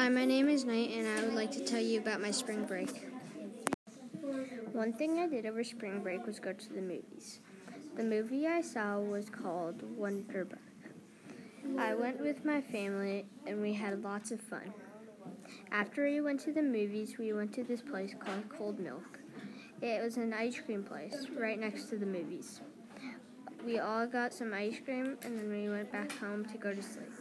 Hi, my name is Knight, and I would like to tell you about my spring break. One thing I did over spring break was go to the movies. The movie I saw was called Wonder Bug. I went with my family, and we had lots of fun. After we went to the movies, we went to this place called Cold Milk. It was an ice cream place right next to the movies. We all got some ice cream, and then we went back home to go to sleep.